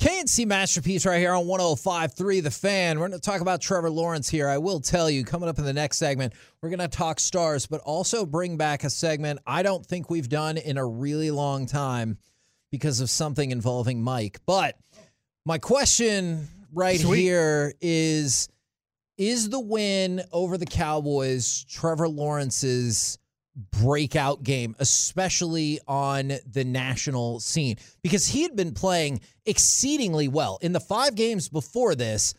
KNC Masterpiece right here on 105.3 The Fan. We're going to talk about Trevor Lawrence here. I will tell you, coming up in the next segment, we're going to talk stars, but also bring back a segment I don't think we've done in a really long time because of something involving Mike. But my question right Sweet. here is Is the win over the Cowboys Trevor Lawrence's breakout game, especially on the national scene? Because he had been playing exceedingly well. In the five games before this,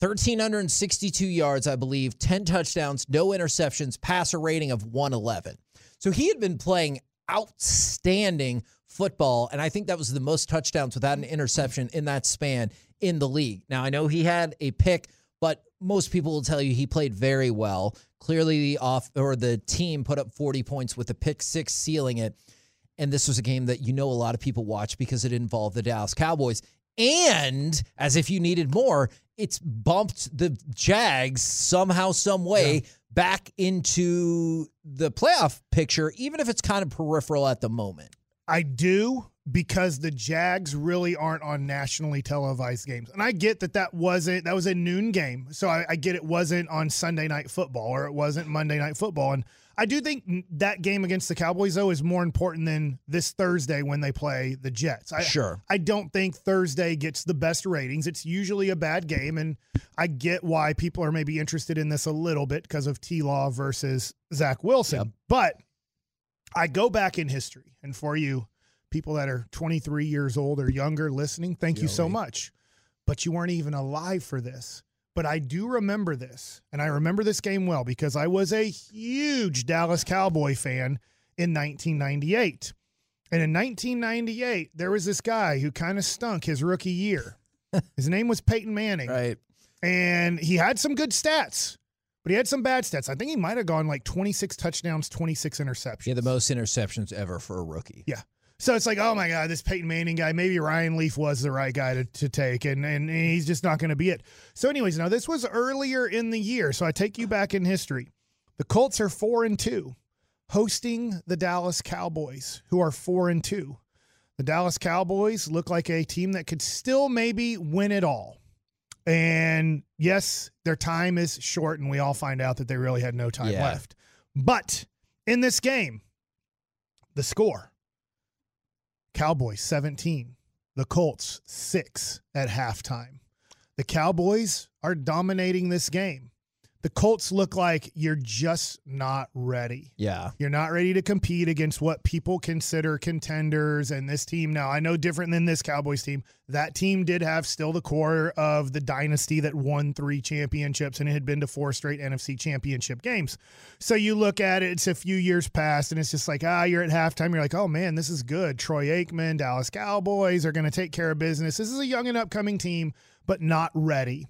1,362 yards, I believe, 10 touchdowns, no interceptions, passer rating of 111. So he had been playing outstanding football. And I think that was the most touchdowns without an interception in that span in the league. Now, I know he had a pick, but most people will tell you he played very well. Clearly, the off or the team put up 40 points with a pick six sealing it. And this was a game that you know a lot of people watch because it involved the Dallas Cowboys. And as if you needed more, it's bumped the Jags somehow, some way yeah. back into the playoff picture, even if it's kind of peripheral at the moment. I do because the Jags really aren't on nationally televised games. And I get that that wasn't that was a noon game. So I, I, get it wasn't on Sunday night football or it wasn't Monday night football. And I do think that game against the Cowboys though is more important than this Thursday when they play the Jets. I, sure. I don't think Thursday gets the best ratings. It's usually a bad game and I get why people are maybe interested in this a little bit because of T Law versus Zach Wilson. Yep. But I go back in history and for you people that are 23 years old or younger listening, thank you so much. But you weren't even alive for this. But I do remember this, and I remember this game well because I was a huge Dallas Cowboy fan in 1998. And in 1998, there was this guy who kind of stunk his rookie year. his name was Peyton Manning. Right. And he had some good stats, but he had some bad stats. I think he might have gone like 26 touchdowns, 26 interceptions. Yeah, the most interceptions ever for a rookie. Yeah. So it's like, oh my God, this Peyton Manning guy, maybe Ryan Leaf was the right guy to, to take, and, and he's just not going to be it. So, anyways, now this was earlier in the year. So I take you back in history. The Colts are four and two, hosting the Dallas Cowboys, who are four and two. The Dallas Cowboys look like a team that could still maybe win it all. And yes, their time is short, and we all find out that they really had no time yeah. left. But in this game, the score Cowboys 17, the Colts 6 at halftime. The Cowboys are dominating this game the Colts look like you're just not ready. Yeah. You're not ready to compete against what people consider contenders and this team. Now, I know different than this Cowboys team. That team did have still the core of the dynasty that won three championships and it had been to four straight NFC championship games. So you look at it, it's a few years past, and it's just like, ah, you're at halftime. You're like, oh man, this is good. Troy Aikman, Dallas Cowboys are going to take care of business. This is a young and upcoming team, but not ready.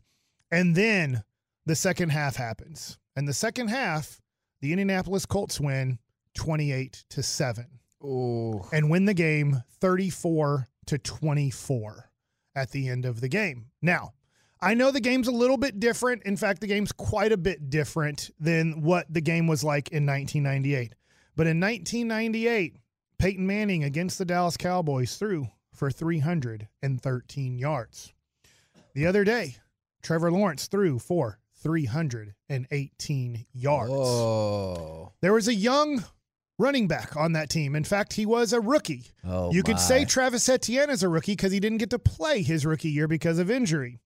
And then the second half happens. And the second half, the Indianapolis Colts win 28 to 7. Ooh. And win the game 34 to 24 at the end of the game. Now, I know the game's a little bit different. In fact, the game's quite a bit different than what the game was like in 1998. But in 1998, Peyton Manning against the Dallas Cowboys threw for 313 yards. The other day, Trevor Lawrence threw for 318 yards. Whoa. There was a young running back on that team. In fact, he was a rookie. Oh, you my. could say Travis Etienne is a rookie because he didn't get to play his rookie year because of injury.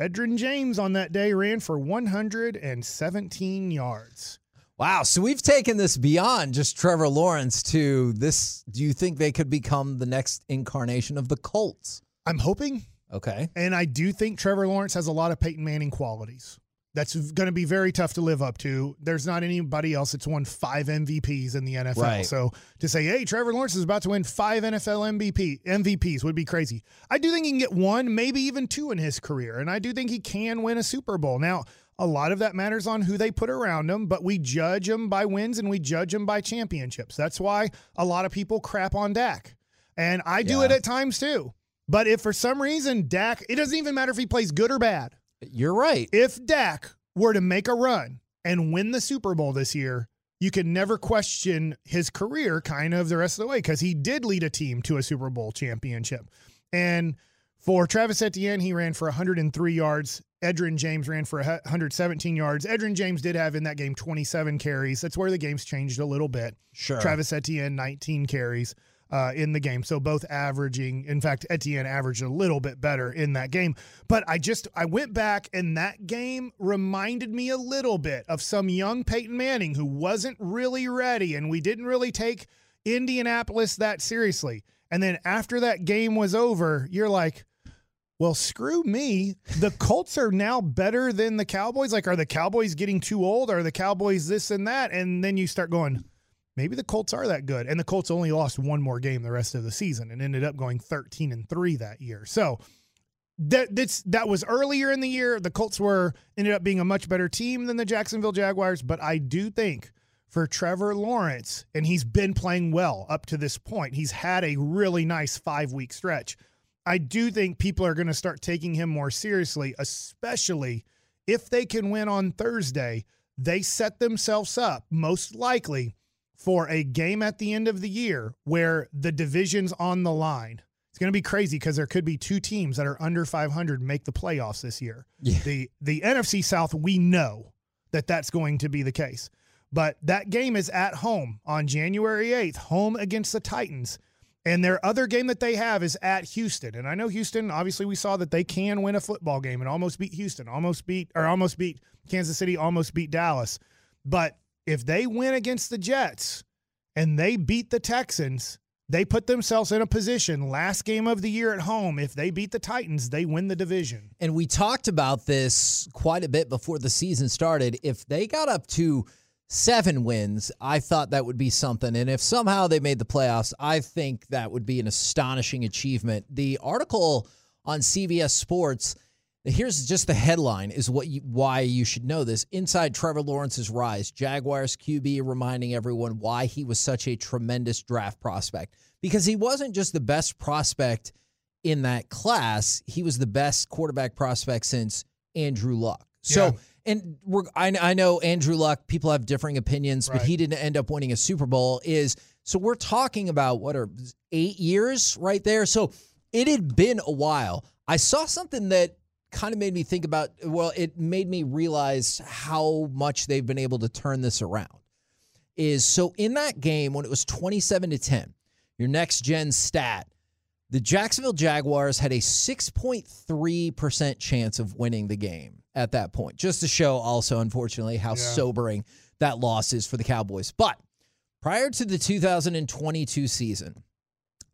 Edgerrin James on that day ran for 117 yards. Wow. So we've taken this beyond just Trevor Lawrence to this. Do you think they could become the next incarnation of the Colts? I'm hoping. Okay. And I do think Trevor Lawrence has a lot of Peyton Manning qualities. That's going to be very tough to live up to. There's not anybody else that's won five MVPs in the NFL. Right. So to say, hey, Trevor Lawrence is about to win five NFL MVP MVPs would be crazy. I do think he can get one, maybe even two in his career, and I do think he can win a Super Bowl. Now, a lot of that matters on who they put around him, but we judge him by wins and we judge him by championships. That's why a lot of people crap on Dak, and I do Yeah. it at times too. But if for some reason Dak, it doesn't even matter if he plays good or bad You're right. if Dak were to make a run and win the Super Bowl this year, you can never question his career kind of the rest of the way because he did lead a team to a Super Bowl championship. And for Travis Etienne, he ran for 103 yards. Edgerrin James ran for 117 yards. Edgerrin James did have in that game 27 carries. That's where the game's changed a little bit. Sure. Travis Etienne, 19 carries uh, in the game. So both averaging, in fact, Etienne averaged a little bit better in that game. But I just, I went back and that game reminded me a little bit of some young Peyton Manning who wasn't really ready and we didn't really take Indianapolis that seriously. And then after that game was over, you're like, well, screw me. The Colts are now better than the Cowboys. Like, are the Cowboys getting too old? Are the Cowboys this and that? And then you start going, maybe the Colts are that good. And the Colts only lost one more game the rest of the season and ended up going 13 and 3 that year. So that that's that was earlier in the year. The Colts were ended up being a much better team than the Jacksonville Jaguars, but I do think for Trevor Lawrence, and he's been playing well up to this point. He's had a really nice 5-week stretch. I do think people are going to start taking him more seriously, especially if they can win on Thursday. They set themselves up most likely for a game at the end of the year where the division's on the line. It's going to be crazy because there could be two teams that are under 500 make the playoffs this year. Yeah. The the NFC South, we know that that's going to be the case. But that game is at home on January 8th, home against the Titans. And their other game that they have is at Houston. And I know Houston, obviously we saw that they can win a football game and almost beat Houston, almost beat or almost beat Kansas City, almost beat Dallas. But if they win against the Jets and they beat the Texans, they put themselves in a position last game of the year at home. If they beat the Titans, they win the division. And we talked about this quite a bit before the season started. If they got up to seven wins, I thought that would be something. And if somehow they made the playoffs, I think that would be an astonishing achievement. The article on CBS Sports, here's just the headline is what you, why you should know this. Inside Trevor Lawrence's rise, Jaguars QB reminding everyone why he was such a tremendous draft prospect. Because he wasn't just the best prospect in that class, he was the best quarterback prospect since Andrew Luck. So, Yeah. and we're, I, I know Andrew Luck, people have differing opinions, but he didn't end up winning a Super Bowl. Is so we're talking about what are eight years right there. So it had been a while. I saw something that kind of made me think about, well, it made me realize how much they've been able to turn this around. Is so in that game when it was 27 to 10, your next gen stat, the Jacksonville Jaguars had a 6.3% chance of winning the game at that point. Just to show also, unfortunately, how Yeah. sobering that loss is for the Cowboys. But prior to the 2022 season,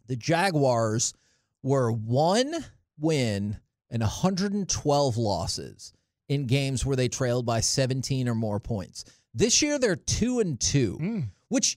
the Jaguars were one win and 112 losses in games where they trailed by 17 or more points. This year they're 2 and 2, Mm. which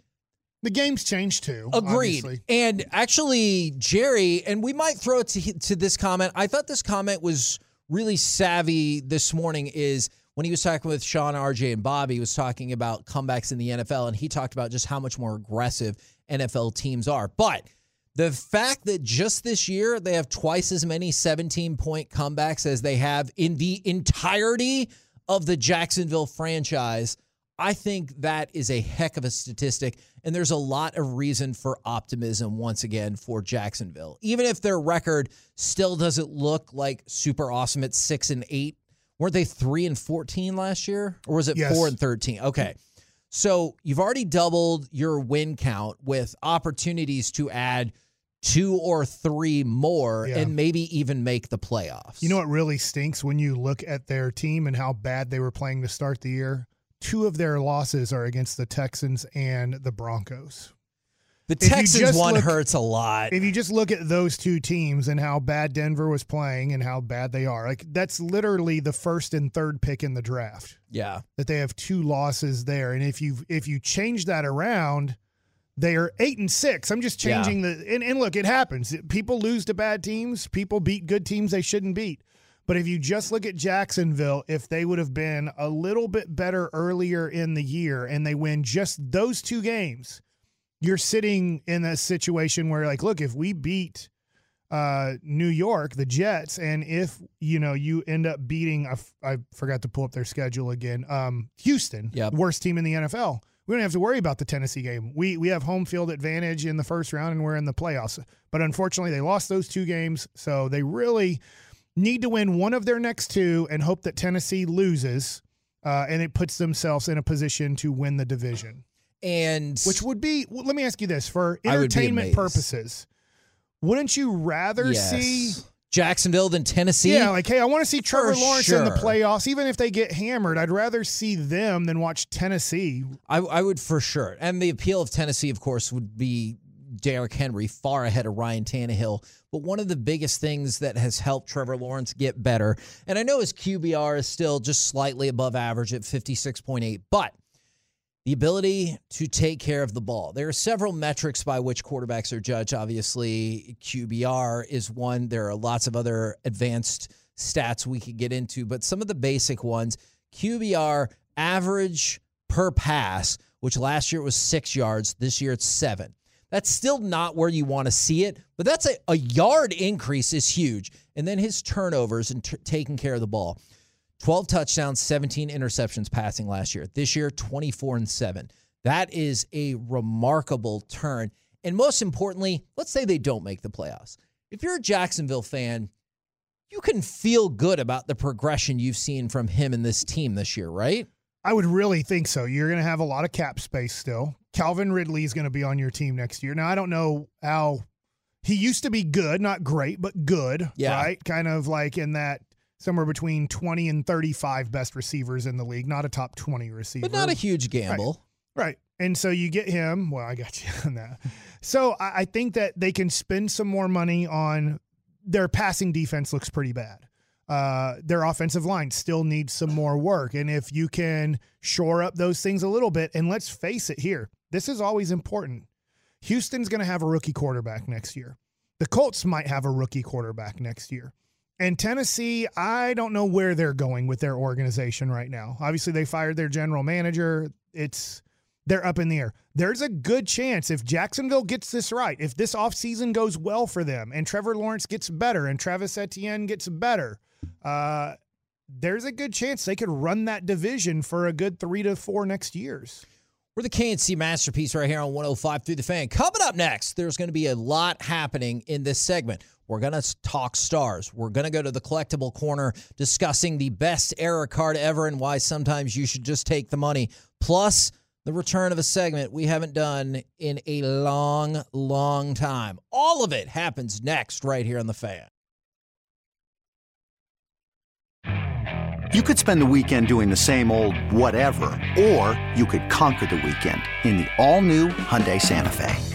The game's changed too. Agreed. obviously. And actually, Jerry, and we might throw it to, to this comment. I thought this comment was really savvy this morning. Is when he was talking with Sean, RJ, and Bobby, he was talking about comebacks in the NFL, and he talked about just how much more aggressive NFL teams are. But the fact that just this year they have twice as many 17 point comebacks as they have in the entirety of the Jacksonville franchise, I think that is a heck of a statistic. And there's a lot of reason for optimism once again for Jacksonville. Even if their record still doesn't look like super awesome at six and eight. Weren't they three and 14 last year? Or was it Yes. four and 13? Okay. So you've already doubled your win count with opportunities to add two or three more Yeah. and maybe even make the playoffs. You know what really stinks when you look at their team and how bad they were playing to start the year? Two of their losses are against the Texans and the Broncos. The Texans one look- hurts a lot. If you just look at those two teams and how bad Denver was playing and how bad they are, like that's literally the first and third pick in the draft. yeah. That they have two losses there, and if you if you change that around, they are eight and six. I'm just Yeah. changing the and, and look, it happens. People lose to bad teams. People beat good teams they shouldn't beat. But if you just look at Jacksonville, if they would have been a little bit better earlier in the year and they win just those two games, you're sitting in a situation where, like, look, if we beat uh, New York, the Jets, and if you know you end up beating, I, f- I forgot to pull up their schedule again, um, Houston, Yep. worst team in the NFL. We don't have to worry about the Tennessee game. We we have home field advantage in the first round, and we're in the playoffs. But unfortunately, they lost those two games, so they really need to win one of their next two and hope that Tennessee loses, uh, and it puts themselves in a position to win the division. And Which would be, well, let me ask you this for would entertainment purposes, wouldn't you rather yes. see, Jacksonville than Tennessee? yeah, like, hey, I want to see Trevor For Lawrence in the playoffs, even if they get hammered? I'd rather see them than watch Tennessee. I, I would for sure. And the appeal of Tennessee, of course, would be Derrick Henry far ahead of Ryan Tannehill. But one of the biggest things that has helped Trevor Lawrence get better, and I know his QBR is still just slightly above average at 56.8, but the ability to take care of the ball. There are several metrics by which quarterbacks are judged. Obviously, QBR is one. There are lots of other advanced stats we could get into, but some of the basic ones QBR average per pass, which last year was six yards, this year it's seven. That's still not where you want to see it, but that's a, a yard increase is huge. And then his turnovers and t- taking care of the ball. 12 touchdowns, 17 interceptions passing last year. This year, 24 and 7. That is a remarkable turn. And most importantly, let's say they don't make the playoffs. If you're a Jacksonville fan, you can feel good about the progression you've seen from him and this team this year, right? I would really think so. You're going to have a lot of cap space still. Calvin Ridley is going to be on your team next year. Now, I don't know how he used to be good, not great, but good, Yeah. right? Kind of like in that somewhere between 20 and 35 best receivers in the league, not a top 20 receiver. But not a huge gamble. Right. And so you get him. Well, I got you on that. So I, I think that they can spend some more money on their passing defense looks pretty bad. Uh, their offensive line still needs some more work. And if you can shore up those things a little bit, and let's face it here, this is always important. Houston's going to have a rookie quarterback next year. The Colts might have a rookie quarterback next year. And Tennessee, I don't know where they're going with their organization right now. Obviously, they fired their general manager. It's they're up in the air. There's a good chance if Jacksonville gets this right, if this offseason goes well for them and Trevor Lawrence gets better and Travis Etienne gets better, uh, there's a good chance they could run that division for a good three to four next years. We're the KNC masterpiece right here on 105 through the fan. Coming up next, there's going to be a lot happening in this segment. We're going to talk stars. We're going to go to the collectible corner discussing the best error card ever and why sometimes you should just take the money. Plus, the return of a segment we haven't done in a long, long time. All of it happens next right here on the fan. You could spend the weekend doing the same old whatever, or you could conquer the weekend in the all-new Hyundai Santa Fe.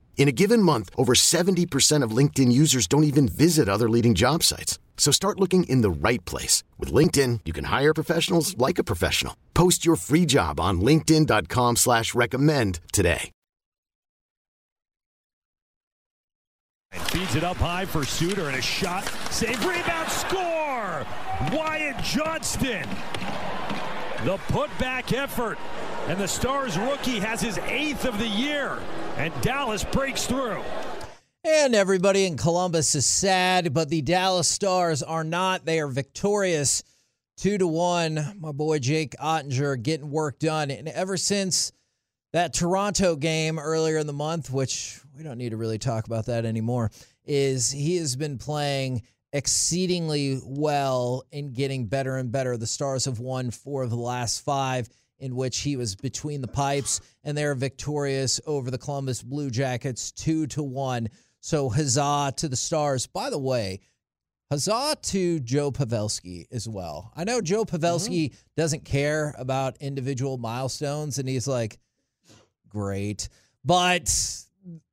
In a given month, over 70% of LinkedIn users don't even visit other leading job sites. So start looking in the right place. With LinkedIn, you can hire professionals like a professional. Post your free job on linkedin.com slash recommend today. Feeds it up high for Suter and a shot. Save, rebound, score! Wyatt Johnston. The putback effort. And the Stars rookie has his eighth of the year. And Dallas breaks through. And everybody in Columbus is sad, but the Dallas Stars are not. They are victorious. Two to one. My boy Jake Oettinger getting work done. And ever since that Toronto game earlier in the month, which we don't need to really talk about that anymore, is he has been playing exceedingly well and getting better and better. The Stars have won four of the last five in which he was between the pipes, and they're victorious over the Columbus Blue Jackets two to one. So huzzah to the Stars. By the way, huzzah to Joe Pavelski as well. I know Joe Pavelski mm-hmm. doesn't care about individual milestones, and he's like, great. But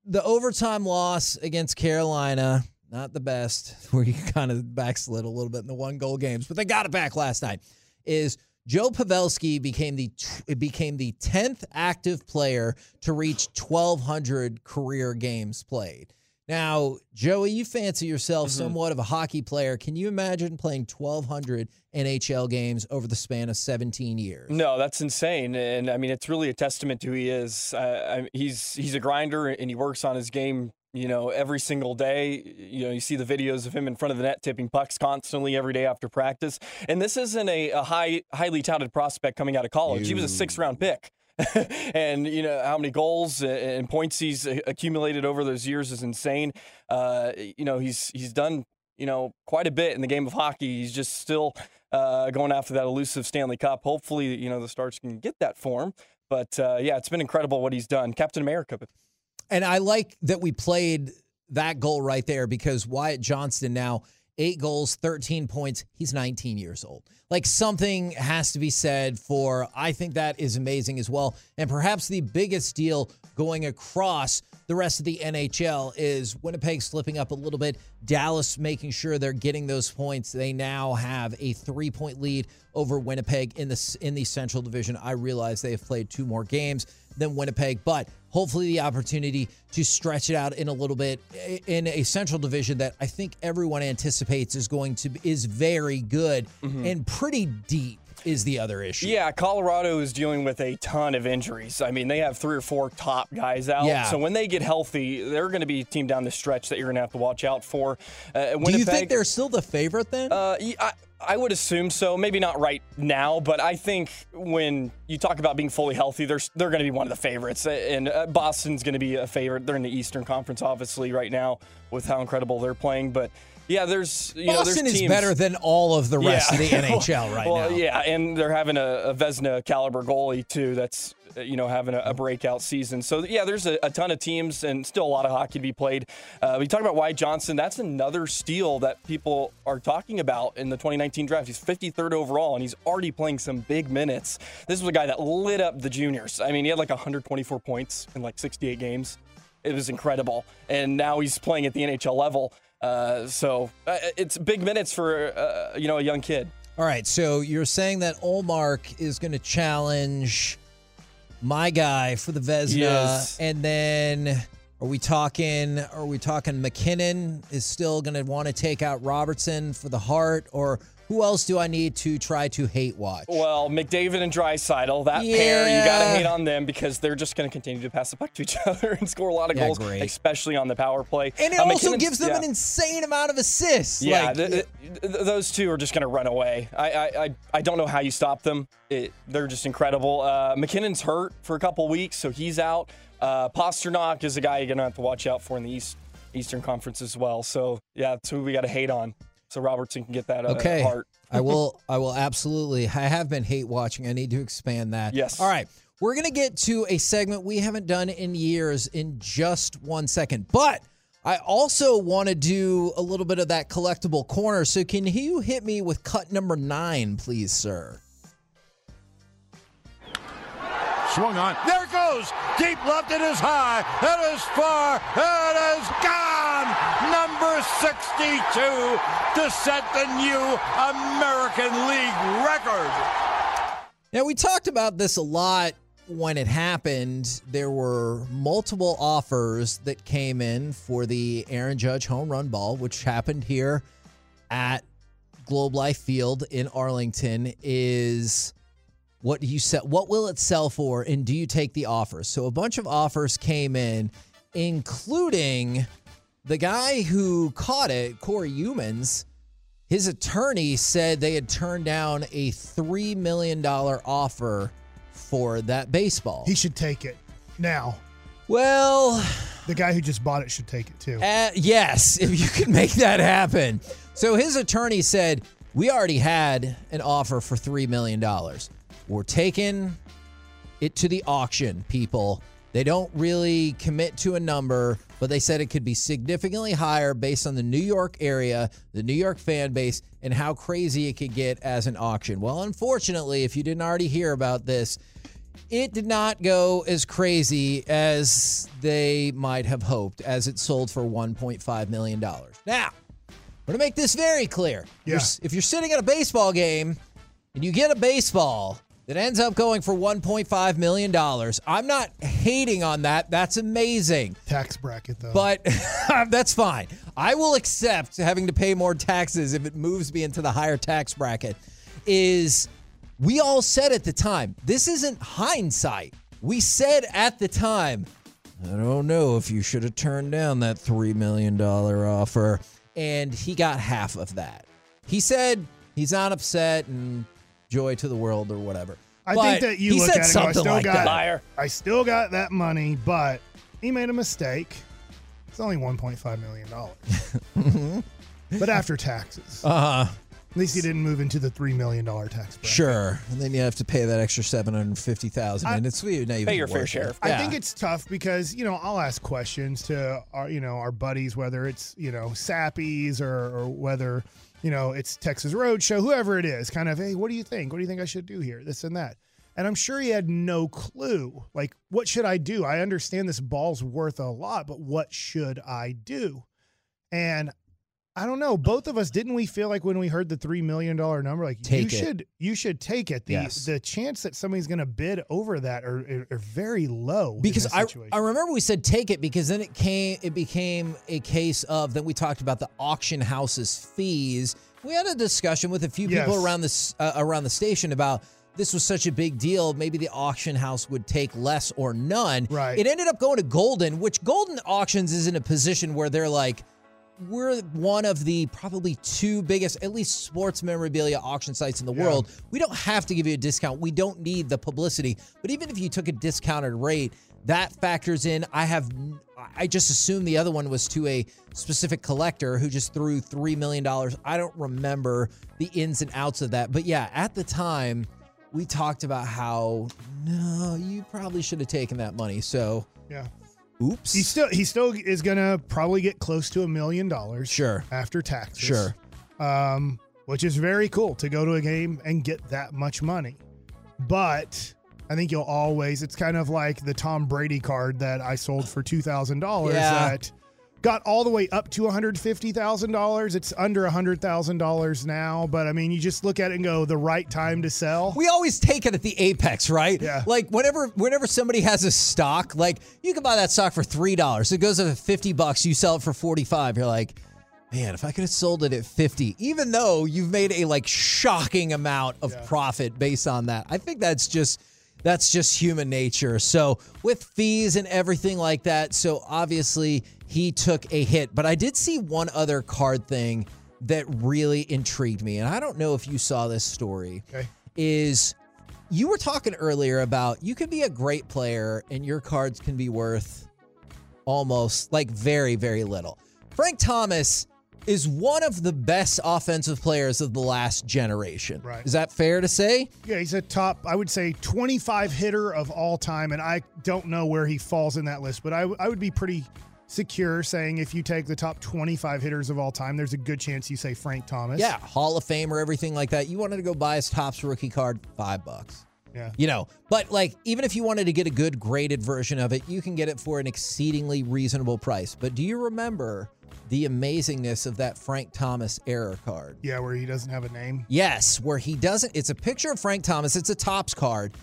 the overtime loss against Carolina, not the best, where you kind of backslid a little bit in the one goal games, but they got it back last night, is Joe Pavelski became the became the 10th active player to reach 1200 career games played. Now, Joey, you fancy yourself mm-hmm. somewhat of a hockey player. Can you imagine playing 1,200 NHL games over the span of 17 years? No, that's insane. And I mean, it's really a testament to who he is. Uh, he's he's a grinder and he works on his game. You know, every single day. You know, you see the videos of him in front of the net tipping pucks constantly every day after practice. And this isn't a, a high, highly touted prospect coming out of college. You. He was a sixth round pick. and you know how many goals and points he's accumulated over those years is insane. Uh, you know he's he's done you know quite a bit in the game of hockey. He's just still uh, going after that elusive Stanley Cup. Hopefully, you know the Stars can get that form. But uh, yeah, it's been incredible what he's done, Captain America. And I like that we played that goal right there because Wyatt Johnston now eight goals, 13 points. He's 19 years old. Like something has to be said for, I think that is amazing as well. And perhaps the biggest deal going across the rest of the NHL is Winnipeg slipping up a little bit, Dallas making sure they're getting those points. They now have a three point lead over Winnipeg in the, in the Central Division. I realize they have played two more games than Winnipeg, but hopefully the opportunity to stretch it out in a little bit in a central division that I think everyone anticipates is going to is very good mm-hmm. and pretty deep is the other issue. Yeah, Colorado is dealing with a ton of injuries. I mean, they have three or four top guys out. Yeah. So when they get healthy, they're going to be a team down the stretch that you're going to have to watch out for. Uh, Do you think they're still the favorite then? Uh, I, I would assume so. Maybe not right now, but I think when you talk about being fully healthy, they're they're going to be one of the favorites. And uh, Boston's going to be a favorite. They're in the Eastern Conference, obviously, right now with how incredible they're playing. But yeah, there's you Boston know, there's is better than all of the rest yeah. of the NHL right well, now. Yeah, and they're having a, a Vezina caliber goalie too. That's you know, having a, a breakout season. So, yeah, there's a, a, ton of teams and still a lot of hockey to be played. Uh, we talk about Wyatt Johnston. That's another steal that people are talking about in the 2019 draft. He's 53rd overall, and he's already playing some big minutes. This was a guy that lit up the juniors. I mean, he had like 124 points in like 68 games. It was incredible. And now he's playing at the NHL level. Uh, so uh, it's big minutes for uh, you know a young kid. All right, so you're saying that Ullmark is going to challenge my guy for the Vezina, Yes. And then are we talking are we talking MacKinnon is still going to want to take out Robertson for the Hart, or who else do I need to try to hate watch? Well, McDavid and Draisaitl, that yeah. pair, you got to hate on them because they're just going to continue to pass the puck to each other and score a lot of yeah, goals, great. especially on the power play. And it uh, also gives them yeah. an insane amount of assists. Yeah, like, th- th- those two are just going to run away. I, I, I, I, don't know how you stop them. It, they're just incredible. Uh, MacKinnon's hurt for a couple weeks, so he's out. Uh, is a guy you're going to have to watch out for in the East Eastern Conference as well. So, yeah, that's who we got to hate on so Robertson can get that uh, okay. Hart. I will. I will absolutely. I have been hate watching. I need to expand that. Yes. All right. We're gonna get to a segment we haven't done in years in just one second, but. I also want to do a little bit of that collectible corner. So, can you hit me with cut number nine, please, sir? Swung on. There it goes. Deep left. It is high. It is far. It is gone. Number 62 to set the new American League record. Now, we talked about this a lot when it happened, there were multiple offers that came in for the Aaron Judge home run ball, which happened here at Globe Life Field in Arlington. Is what do you sell? What will it sell for? And do you take the offers? So a bunch of offers came in, including the guy who caught it, Cory Youmans. His attorney said they had turned down a $3 million offer for that baseball. He should take it now. well, The guy who just bought it should take it too. uh, yes, if you can make that happen. So his attorney said, We already had an offer for $3 million. We're taking it to the auction, people. They don't really commit to a number, but they said it could be significantly higher based on the New York area, the New York fan base, and how crazy it could get as an auction. Well, unfortunately, if you didn't already hear about this, it did not go as crazy as they might have hoped, as it sold for $1.5 million. Now, I'm going to make this very clear. Yeah. You're- if you're sitting at a baseball game and you get a baseball that ends up going for $1.5 million, I'm not hating on that. That's amazing. Tax bracket though. But that's fine. I will accept having to pay more taxes if it moves me into the higher tax bracket. Is we all said at the time, this isn't hindsight. We said at the time, I don't know if you should have turned down that $3 million offer. And he got half of that. He said he's not upset and joy to the world or whatever. I But think that you he look said at it and go, I something still like got that. Liar. I still got that money, but he made a mistake. It's only 1.5 million dollars. But after taxes. Uh-huh. At least he didn't move into the three million dollar tax bracket. Sure, and then you have to pay that extra seven hundred fifty thousand, I- and it's not even Pay your fair worth share. it. I Yeah. think it's tough because you know I'll ask questions to our you know our buddies whether it's you know Sappies or, or whether you know it's Texas Roadshow whoever it is kind of hey what do you think? What do you think I should do here? This and that. And I'm sure he had no clue like what should I do? I understand this ball's worth a lot but what should I do? And I don't know both of us didn't we feel like when we heard the three million dollar number like Take you it. should you should take it the Yes. the chance that somebody's going to bid over that are, are, very low because I. I remember we said take it because then it came it became a case of then we talked about the auction house's fees. We had a discussion with a few people around this uh, around the station about this was such a big deal. Maybe the auction house would take less or none. Right. It ended up going to Goldin, which Goldin Auctions is in a position where they're like, we're one of the probably two biggest, at least sports memorabilia auction sites in the Yeah. world. We don't have to give you a discount. We don't need the publicity. But even if you took a discounted rate, that factors in. I have, I just assumed the other one was to a specific collector who just threw $3 million. I don't remember the ins and outs of that. But yeah, at the time, we talked about how, no, you probably should have taken that money. So, yeah. Oops. He still he still is gonna probably get close to a million dollars. Sure. After taxes. Sure. Um, which is very cool to go to a game and get that much money. But I think you'll always it's kind of like the Tom Brady card that I sold for two thousand dollars Yeah. that got all the way up to $150,000. It's under $100,000 now, but I mean, you just look at it and go, the right time to sell. We always take it at the apex, right? Yeah. Like whenever whenever somebody has a stock, like you can buy that stock for three dollars. It goes up to fifty bucks. You sell it for forty five. You're like, man, if I could have sold it at fifty, even though you've made a like shocking amount of Yeah. profit based on that. I think that's just that's just human nature. So with fees and everything like that, so obviously he took a hit. But I did see one other card thing that really intrigued me, and I don't know if you saw this story Okay. is you were talking earlier about you could be a great player and your cards can be worth almost like very, very little. Frank Thomas is one of the best offensive players of the last generation. Right. Is that fair to say? Yeah, he's a top, I would say, 25 hitter of all time. And I don't know where he falls in that list, but I, I would be pretty secure saying if you take the top 25 hitters of all time, there's a good chance you say Frank Thomas. Yeah, Hall of Fame or everything like that. You wanted to go buy his Topps rookie card, five bucks. Yeah. You know, but like even if you wanted to get a good graded version of it, you can get it for an exceedingly reasonable price. But do you remember the amazingness of that Frank Thomas error card? Yeah, where he doesn't have a name. Yes, where he doesn't. It's a picture of Frank Thomas. It's a Topps card.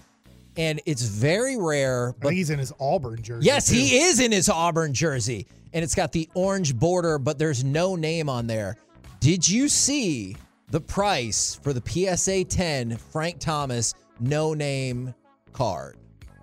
And it's very rare. But he's in his Auburn jersey. yes, too. he is in his Auburn jersey, and it's got the orange border, but there's no name on there. Did you see the price for the PSA 10 Frank Thomas no name card?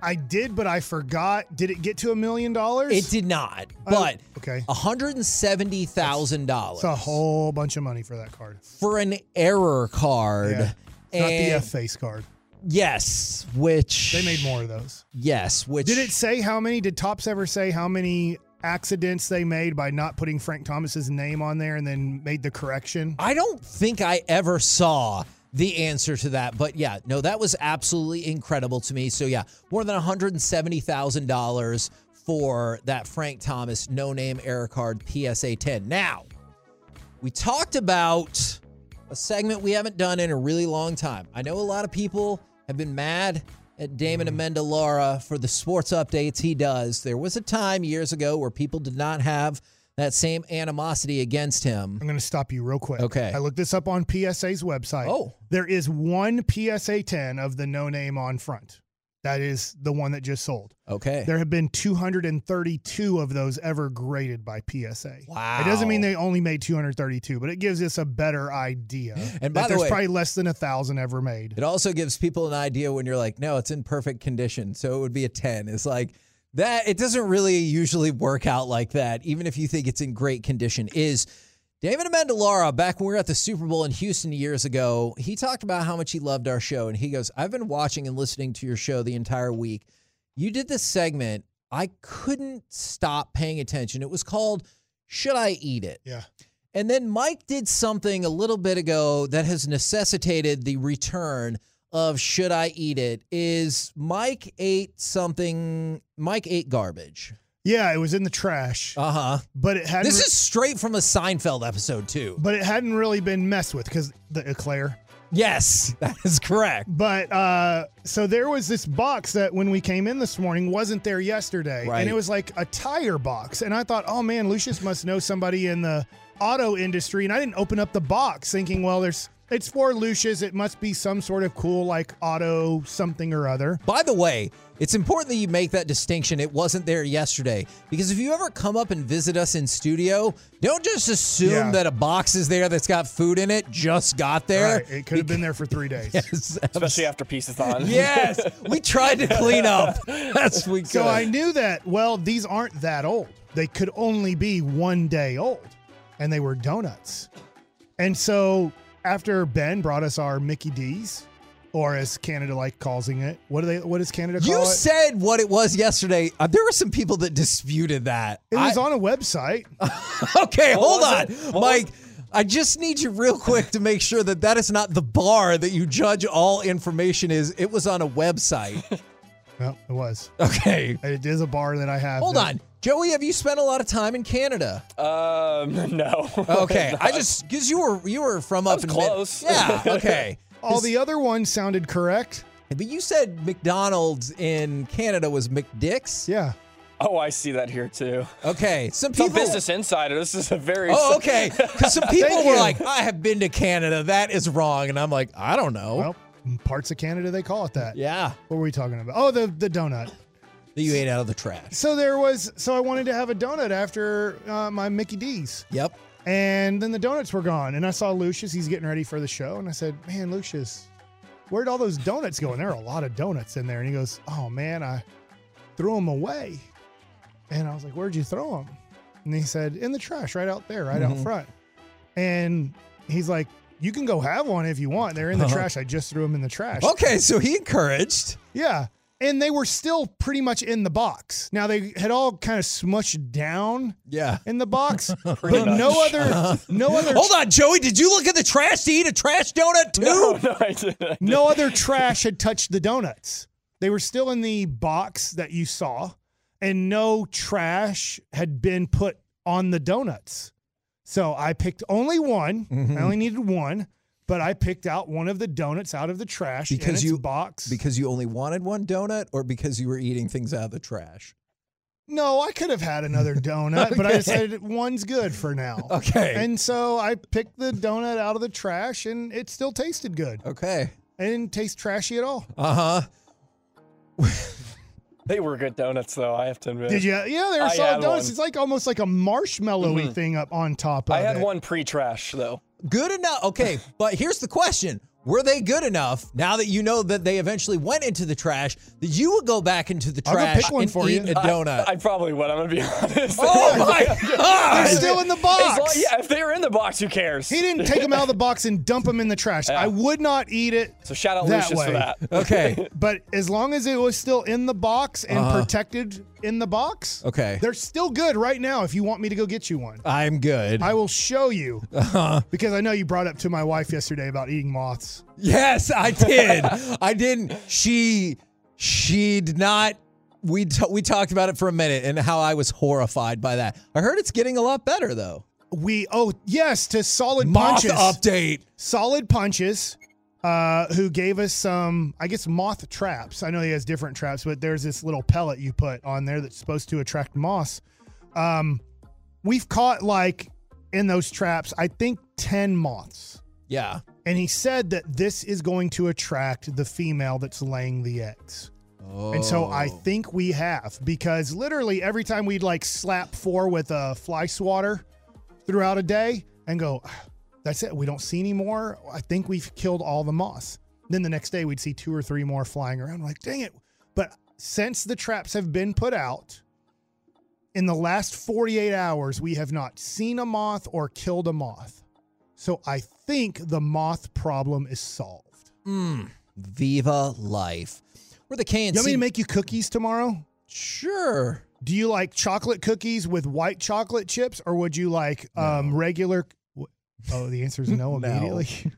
I did, but I forgot. Did it get to a million dollars? It did not, Oh, but okay. $170,000 It's a whole bunch of money for that card. for an error card. Yeah. Not the F face card. Yes, which They made more of those. Yes, which Did it say how many? Did Topps ever say how many accidents they made by not putting Frank Thomas's name on there and then made the correction? I don't think I ever saw the answer to that, but yeah, no, that was absolutely incredible to me. So yeah, more than one hundred and seventy thousand dollars for that Frank Thomas no name error card PSA ten. Now, we talked about a segment we haven't done in a really long time. I know a lot of people have been mad at Damon mm-hmm. Amendolara for the sports updates he does. There was a time years ago where people did not have that same animosity against him. I'm going to stop you real quick. Okay. I looked this up on PSA's website. Oh. There is one PSA 10 of the no name on front. That is the one that just sold. Okay. There have been 232 of those ever graded by PSA. Wow. It doesn't mean they only made 232, but it gives us a better idea. And by the there's way- probably less than a thousand ever made. It also gives people an idea when you're like, no, it's in perfect condition. So it would be a 10. It's like that. It doesn't really usually work out like that, even if you think it's in great condition. Is David Amendolara, back when we were at the Super Bowl in Houston years ago, he talked about how much he loved our show. And he goes, I've been watching and listening to your show the entire week. You did this segment. I couldn't stop paying attention. It was called Should I Eat It? Yeah. And then Mike did something a little bit ago that has necessitated the return of should I eat it is Mike ate something Mike ate garbage. Yeah, it was in the trash, Uh-huh. but it hadn't. This re- is straight from a Seinfeld episode too. but it hadn't really been messed with because the eclair. Yes, that is correct. But uh, so there was this box that when we came in this morning wasn't there yesterday, Right. and it was like a tire box, and I thought, oh man, Lucius must know somebody in the auto industry, and I didn't open up the box thinking, well, there's it's for Lucius, it must be some sort of cool like auto something or other. By the way, it's important that you make that distinction. It wasn't there yesterday because if you ever come up and visit us in studio, don't just assume Yeah. that a box is there that's got food in it just got there. Right, it could have been there for three days. Yes, especially after Pieces-a-thon. Yes, we tried to clean up as we could. So I knew that, well, these aren't that old. They could only be one day old, and they were donuts. And so after Ben brought us our Mickey D's, or as Canada like calling it, what do they? What does Canada call you it? said what it was yesterday. Uh, there were some people that disputed that. it was I- on a website. okay, hold on, it? What Mike. I just need you real quick to make sure that that is not the bar that you judge all information is. It was on a website. no, it was. Okay. It is a bar that I have. Hold that- on. Joey, have you spent a lot of time in Canada? Um, no. Okay. I just because you were you were from up was in close. Mid- yeah. Okay. All the other ones sounded correct. But you said McDonald's in Canada was McDick's. Yeah. Oh, I see that here too. Okay. Some It's on people. Business Insider. This is a very. Oh, okay. Because some people were you. like, "I have been to Canada. That is wrong," and I'm like, "I don't know." Well, parts of Canada they call it that. yeah, What were we talking about? Oh, the the donut. that you ate out of the trash. So there was. So I wanted to have a donut after uh, my Mickey D's. Yep. And then the donuts were gone. And I saw Lucius, he's getting ready for the show. And I said, Man, Lucius, where'd all those donuts go? And there are a lot of donuts in there. And he goes, Oh, man, I threw them away. And I was like, Where'd you throw them? And he said, In the trash, right out there, right out mm-hmm. front. And he's like, You can go have one if you want. They're in the uh-huh. trash. I just threw them in the trash. Okay, so he encouraged. Yeah. And they were still pretty much in the box. Now they had all kind of smushed down Yeah. in the box, but no other, no other Hold on, Joey. Did you look at the trash to eat a trash donut too? No, no, I didn't. no other trash had touched the donuts. They were still in the box that you saw, and no trash had been put on the donuts. So I picked only one. Mm-hmm. I only needed one, but I picked out one of the donuts out of the trash in Because its you- box. Because you only wanted one donut, or because you were eating things out of the trash? no, I could have had another donut, but I Okay. decided one's good for now. Okay. And so I picked the donut out of the trash, and it still tasted good. okay. It didn't taste trashy at all. Uh huh. They were good donuts, though. I have to admit. Did you? Yeah, they were I solid donuts. one. It's like almost like a marshmallowy Mhm. thing up on top of it. I had it. one pre-trash though. Good enough. Okay, but here's the question. Were they good enough now that you know that they eventually went into the trash that you would go back into the I'll go trash pick one and for eat you. a donut? I, I probably would. I'm gonna be honest. oh my They're still in the As long- box. yeah, if they were in the box, who cares? He didn't take them out of the box and dump them in the trash. I would not eat it. So shout out that Lucius way. for that. Okay. But as long as it was still in the box and Uh-huh. protected in the box, Okay. they're still good right now. If you want me to go get you one, I'm good. I will show you Uh-huh. because I know you brought up to my wife yesterday about eating moths. Yes, I did. I didn't. She she did not. We t- we talked about it for a minute and how I was horrified by that. I heard it's getting a lot better though. We oh yes to solid Moth punches. update. Solid punches. Uh, who gave us some, I guess, moth traps. I know he has different traps, but there's this little pellet you put on there that's supposed to attract moths. Um, we've caught like in those traps, I think 10 moths. Yeah. And he said that this is going to attract the female that's laying the eggs. Oh. And so I Oh. think we have because literally every time we'd like slap four with a fly swatter throughout a day and go, "Ah, that's it. We don't see any more. I think we've killed all the moths. Then the next day we'd see two or three more flying around. I'm like, dang it. But since the traps have been put out, in the last 48 hours, we have not seen a moth or killed a moth. So I think the moth problem is solved. Mm. Viva life. We're the KNC. You want me to make you cookies tomorrow? sure. Do you like chocolate cookies with white chocolate chips, or would you like um, regular? Wh- Oh, the answer is no No. immediately.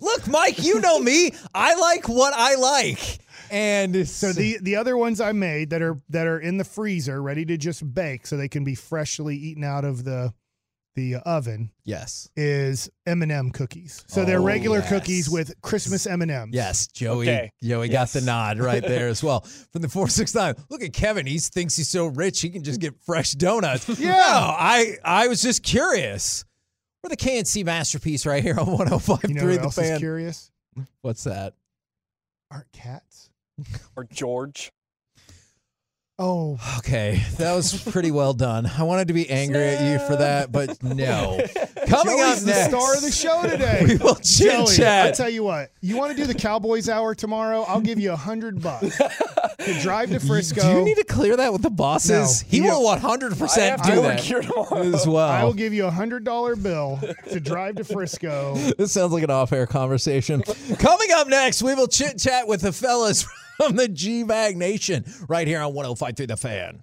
Look, Mike, you know me. I like what I like. And so the the other ones I made that are that are in the freezer, ready to just bake, so they can be freshly eaten out of the the oven, yes. is M and m cookies. So they're Oh, regular yes. cookies with Christmas M and M's. Yes, Joey. Okay. Joey got the nod right there as well from the four six nine. Look at Kevin. He thinks he's so rich he can just get fresh donuts. Yeah. No, I I was just curious. We're the KNC masterpiece right here on 105.3 You know oh The else Fan. is curious? What's that? Aren't cats? Or George. Oh, Okay, that was pretty well done. I wanted to be angry at you for that, but no. Coming Joey's up the next, star of the show today. we will chit Joey, I chat. tell you what, you want to do the Cowboys hour tomorrow? I'll give you a hundred bucks to drive to Frisco. Do you need to clear that with the bosses? No. he Yeah. will 100 I percent have do to work that here tomorrow. as well. I will give you a hundred dollar bill to drive to Frisco. This sounds like an off-air conversation. Coming up next, we will chit chat with the fellas from the G Bag Nation right here on 105 through The Fan.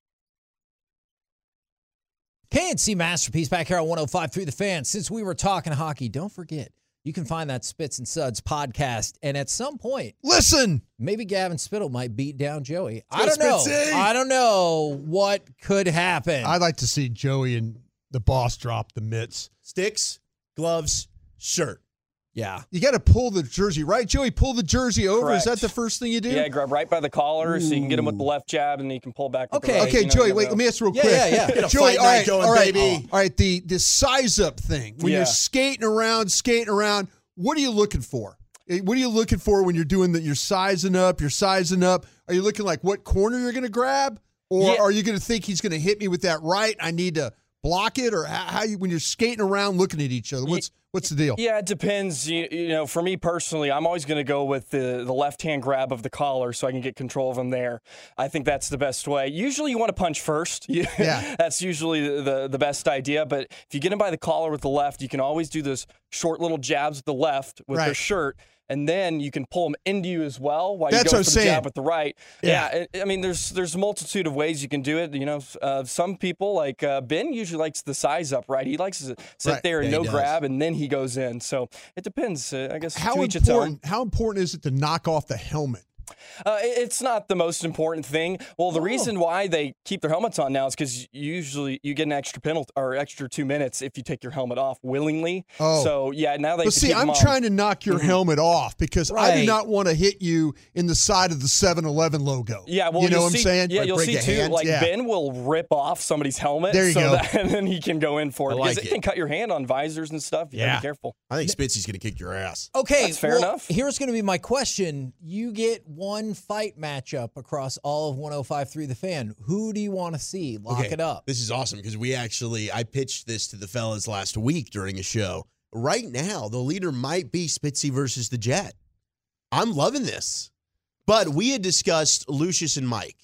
KNC Masterpiece back here on 105 through The fans. Since we were talking hockey, don't forget, you can find that Spits and Suds podcast. And at some point, listen, maybe Gavin Spittle might beat down Joey. I don't know. Spitzy! I don't know what could happen. I'd like to see Joey and the boss drop the mitts, sticks, gloves, shirt. Yeah. You got to pull the jersey, right, Joey? Pull the jersey over. Is that the first thing you do? Yeah, grab right by the collar so you can get him with the left jab and then you can pull back. With the right, Okay, you know, Joey. Wait, know. let me ask real Yeah, quick. yeah, yeah. Get a Joey, fight all right, going, all right, baby. All right, The the size up thing when Yeah. you're skating around, skating around. What are you looking for? Eh, What are you looking for when you're doing that? You're sizing up. You're sizing up. Are you looking like what corner you're going to grab, or Yeah. are you going to think he's going to hit me with that right? I need to block it, or how, you when you're skating around looking at each other? What's what's the deal? Yeah, it depends. You, you know, for me personally, I'm always going to go with the, the left hand grab of the collar so I can get control of him there. I think that's the best way. Usually, you want to punch first. Yeah. that's usually the, the best idea. But if you get him by the collar with the left, you can always do those short little jabs with the left with their shirt. And then you can pull them into you as well while That's you go for the jab with the right. Yeah. I I mean, there's there's a multitude of ways you can do it. You know, uh, some people like uh, Ben usually likes the size up, right? He likes to sit Right. there and Yeah, no grab, and then he goes in. So it depends. Uh, I guess How to each its own. important? How important is it to knock off the helmet? Uh, it's not the most important thing. Well, Oh. the reason why they keep their helmets on now is because usually you get an extra penalty or extra two minutes if you take your helmet off willingly. Oh. so yeah, now they. But see, I'm trying to knock your Mhm. helmet off because I do not want to hit you in the side of the 7-Eleven logo. Yeah, well, you know what see, I'm saying? Yeah, you'll see too. Like Yeah. Ben will rip off somebody's helmet, There you so go. That, and then he can go in for it I because like it, it. can cut your hand on visors and stuff. You Yeah. be careful. I think Spitzy's going to kick your ass. Okay, That's fair well, enough. Here's going to be my question: You get one fight matchup across all of 105.3 The Fan. Who do you want to see? Lock Okay, it up. This is awesome because we actually I pitched this to the fellas last week during a show. Right now, the leader might be Spitzy versus the Jet. I'm loving this. But we had discussed Lucius and Mike.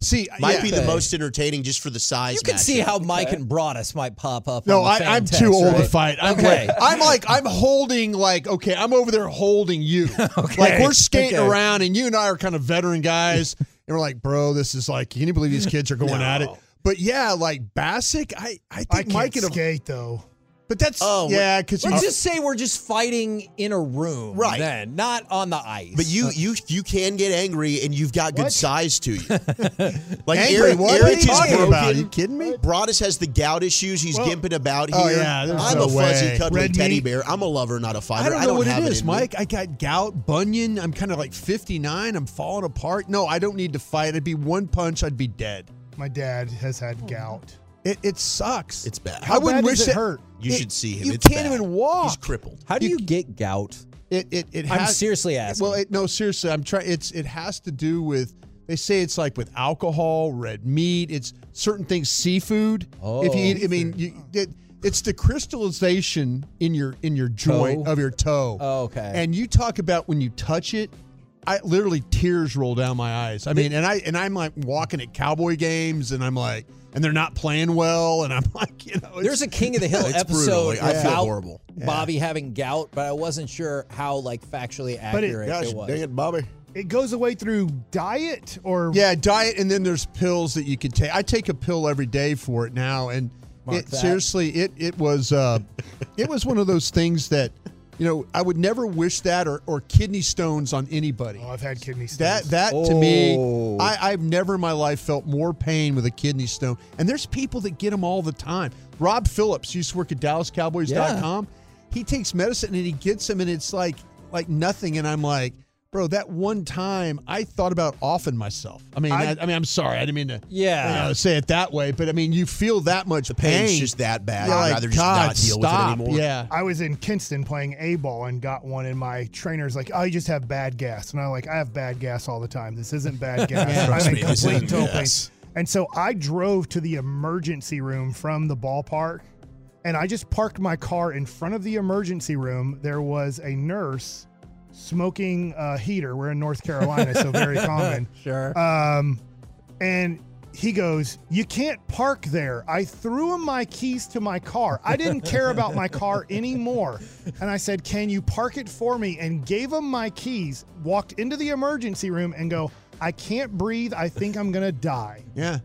See, Might yeah. be the most entertaining just for the size. You can see how Mike and Broadus might pop up. No, on the I, I'm text, too old to fight. I'm okay. like, I'm like, I'm holding like, okay, I'm over there holding you. okay. Like we're skating Okay. around, and you and I are kind of veteran guys, and we're like, bro, this is like, can you believe these kids are going at it? But yeah, like Bacsik, I, I think I can't Mike and skate though. But that's Oh, yeah, because Let's just say we're just fighting in a room, Right. Then, not on the ice. But you you you can get angry and you've got good What? size to you. Like Angry, Eric, what? Eric are you talking broken. about? Are you kidding me? Broadus has the gout issues. He's Well- gimping about oh, here. Oh, yeah, there's I'm no a fuzzy, way. cuddly Red teddy meat. bear. I'm a lover, not a fighter. I don't know what have it is, in me. Mike. I got gout, bunion. I'm kind of like 59. I'm falling apart. No, I don't need to fight. I'd be one punch. I'd be dead. My dad has had gout. It it sucks. It's bad. I wouldn't bad wish does it that- hurt? You it- should see him. You It's can't bad. even walk. He's crippled. how do you, get gout? It it it I'm has, seriously asking. Well, it, no, seriously, I'm trying. It's it has to do with. They say it's like with alcohol, red meat. It's certain things, seafood. if you eat, I oh. mean, you, it, it's the crystallization in your in your joint Toe? of your toe. Oh, okay. And you talk about when you touch it, I literally tears roll down my eyes. I mean, and I and I'm like walking at cowboy games, and I'm like, and they're not playing well, and I'm like, you know, it's- There's a King of the Hill It's brutal. episode Like, I feel about horrible. Bobby having gout, but I wasn't sure how like factually But it- accurate Gosh, it was. dang it, Bobby. It goes away through diet or Yeah, diet, and then there's pills that you can take. I take a pill every day for it now, and Mark it, that. seriously, it it was uh, it was one of those things that you know I would never wish that or, or kidney stones on anybody. Oh, I've had kidney stones. That that to me, Oh. I, I've never in my life felt more pain with a kidney stone. And there's people that get them all the time. Rob Phillips used to work at DallasCowboys.com. He takes medicine and he gets them, and it's like like nothing. And I'm like, bro, that one time I thought about offing myself. I mean, I, I- I, mean, I'm sorry, I didn't mean to Yeah. you know, say it that way, but I mean, you feel that much The pain's pain. just that bad. You're I'd like, rather just God, not deal stop. with it anymore. Yeah. I was in Kinston playing A ball and got one, and my trainer's like, "Oh, you just have bad gas," and I'm like, "I have bad gas all the time. This isn't bad gas. Yeah, I'm trust in me, complete isn't pain." And so I drove to the emergency room from the ballpark, and I just parked my car in front of the emergency room. There was a nurse smoking a heater. We're in North Carolina, so very common. Sure. Um, and he goes, You can't park there. I threw him my keys to my car. I didn't care about my car anymore. And I said, Can you park it for me? And gave him my keys, walked into the emergency room and go, I can't breathe. I think I'm going to die. Yeah.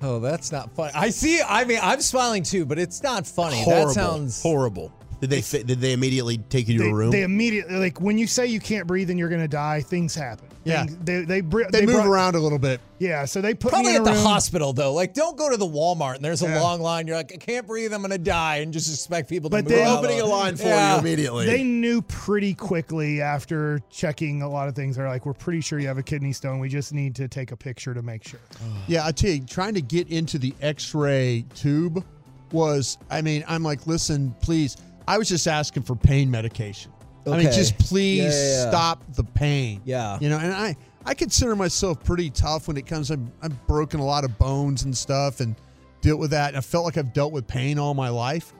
oh, that's not funny. I see. I mean, I'm smiling too, but it's not funny. Horrible. That sounds horrible. Did they did they immediately take you to They, a room? they immediately, like, when you say you can't breathe and you're going to die, things happen. Yeah. Things- they, they, br- They, move brought- around a little bit. Yeah. So they put Probably me in at the hospital though. Like, don't go to the Walmart and there's a Yeah. long line. You're like, I can't breathe. I'm gonna die, and just expect people to But they- out. opening a line for Yeah. you immediately. They knew pretty quickly after checking a lot of things. They're like, "We're pretty sure you have a kidney stone. We just need to take a picture to make sure." Yeah, I tell you, trying to get into the X-ray tube was. I mean, I'm like, listen, please. I was just asking for pain medication. I mean, just please Yeah, yeah, yeah. stop the pain. Yeah. you know, and I I consider myself pretty tough when it comes. I'm I've broken a lot of bones and stuff, and dealt with that. And I felt like I've dealt with pain all my life.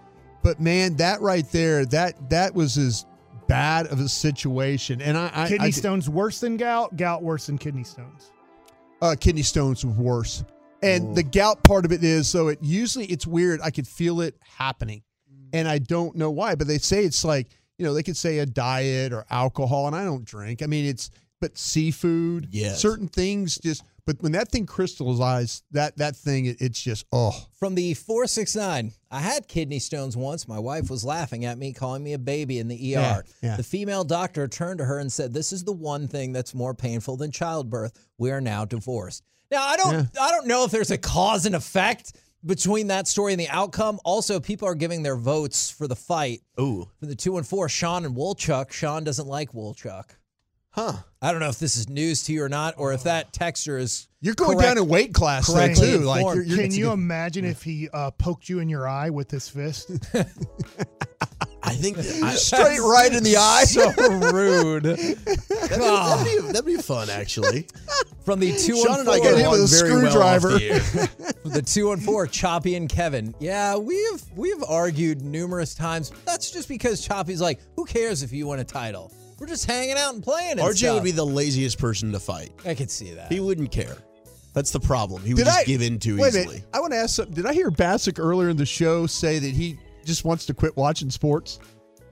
But man, that right there, that that was as bad of a situation. And I, I kidney I, stones worse than gout. Gout worse than kidney stones. uh, kidney stones was worse. And the gout part of it is so it usually it's weird. I could feel it happening, and I don't know why. But they say it's like you know they could say a diet or alcohol, and I don't drink. I mean it's but seafood, Yes. certain things just. But when that thing crystallized, that that thing, it, it's just oh. From the 469, I had kidney stones once. My wife was laughing at me, calling me a baby in the ER. Yeah, yeah. The female doctor turned to her and said, This is the one thing that's more painful than childbirth. We are now divorced. Now, I don't I don't know if there's a cause and effect between that story and the outcome. Also, people are giving their votes for the fight. Ooh. For the two and four, Sean and Wolchuk. Sean doesn't like Wolchuk. Huh. I don't know if this is news to you or not, or if that texture is You're going correct- down in weight class though, too. Like informed. you're, you're, Can you imagine if he uh, poked you in your eye with his fist? I think I, straight right in the eye. So rude. that'd, be, that'd, be, that'd be fun, actually. From the two Sean and and I four, get hit with a very well screwdriver. the the two and four, Choppy and Kevin. Yeah, we've we've argued numerous times. That's just because Choppy's like, who cares if you win a title? We're just hanging out and playing. And RJ stuff. would be the laziest person to fight. I could see that. He wouldn't care. That's the problem. He would Did just I give in too wait a easily. minute, I want to ask something. Did I hear Bacsik earlier in the show say that he just wants to quit watching sports?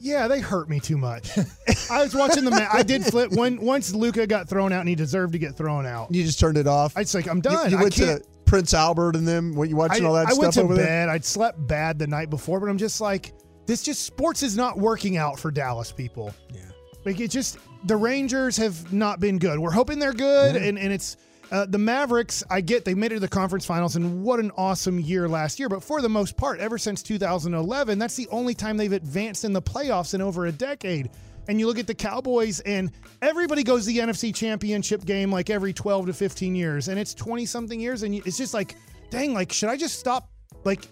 yeah, they hurt me too much. I was watching the match. I did flip when once Luka got thrown out and he deserved to get thrown out. You just turned it off. I just like I'm done. You, I went to Prince Albert and them. What you watching I, all that I stuff went to over bed. there? I'd slept bad the night before, but I'm just like, this just sports is not working out for Dallas people. Yeah. Like it just the Rangers have not been good. We're hoping they're good, and and it's uh, the Mavericks. I get they made it to the conference finals, and what an awesome year last year. But for the most part, ever since 2011, that's the only time they've advanced in the playoffs in over a decade. And you look at the Cowboys, and everybody goes to the NFC Championship game like every 12 to 15 years, and it's 20 something years, and it's just like, dang, like should I just stop like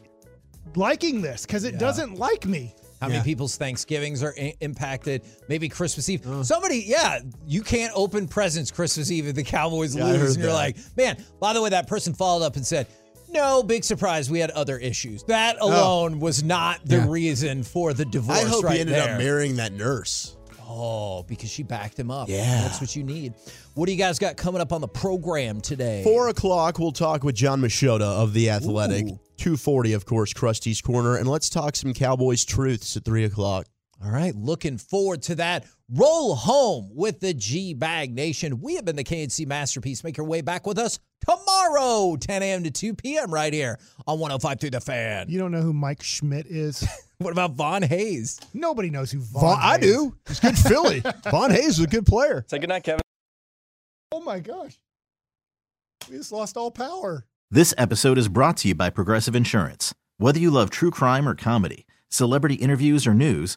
liking this because it Yeah. doesn't like me? How Yeah. many people's Thanksgivings are I- impacted? Maybe Christmas Eve. Somebody, yeah, you can't open presents Christmas Eve if the Cowboys Yeah, lose. And you're that. like, man, by the way, that person followed up and said, no, big surprise. We had other issues. That oh. alone was not the Yeah. reason for the divorce. I hope right he ended there. up marrying that nurse. Oh, because she backed him up. Yeah. That's what you need. What do you guys got coming up on the program today? Four o'clock, we'll talk with Jon Machota of The Athletic. Ooh. 240, of course, Krusty's Corner. And let's talk some Cowboys truths at 3 o'clock. All right, looking forward to that. Roll home with the G Bag Nation. We have been the KNC Masterpiece. Make your way back with us tomorrow, 10 a.m. to 2 p.m. right here on 105 through the fan. You don't know who Mike Schmidt is? What about Von Hayes? Nobody knows who Von. Von, I do. He's good Philly. Von Hayes is a good player. Say goodnight, Kevin. Oh my gosh, we just lost all power. This episode is brought to you by Progressive Insurance. Whether you love true crime or comedy, celebrity interviews or news,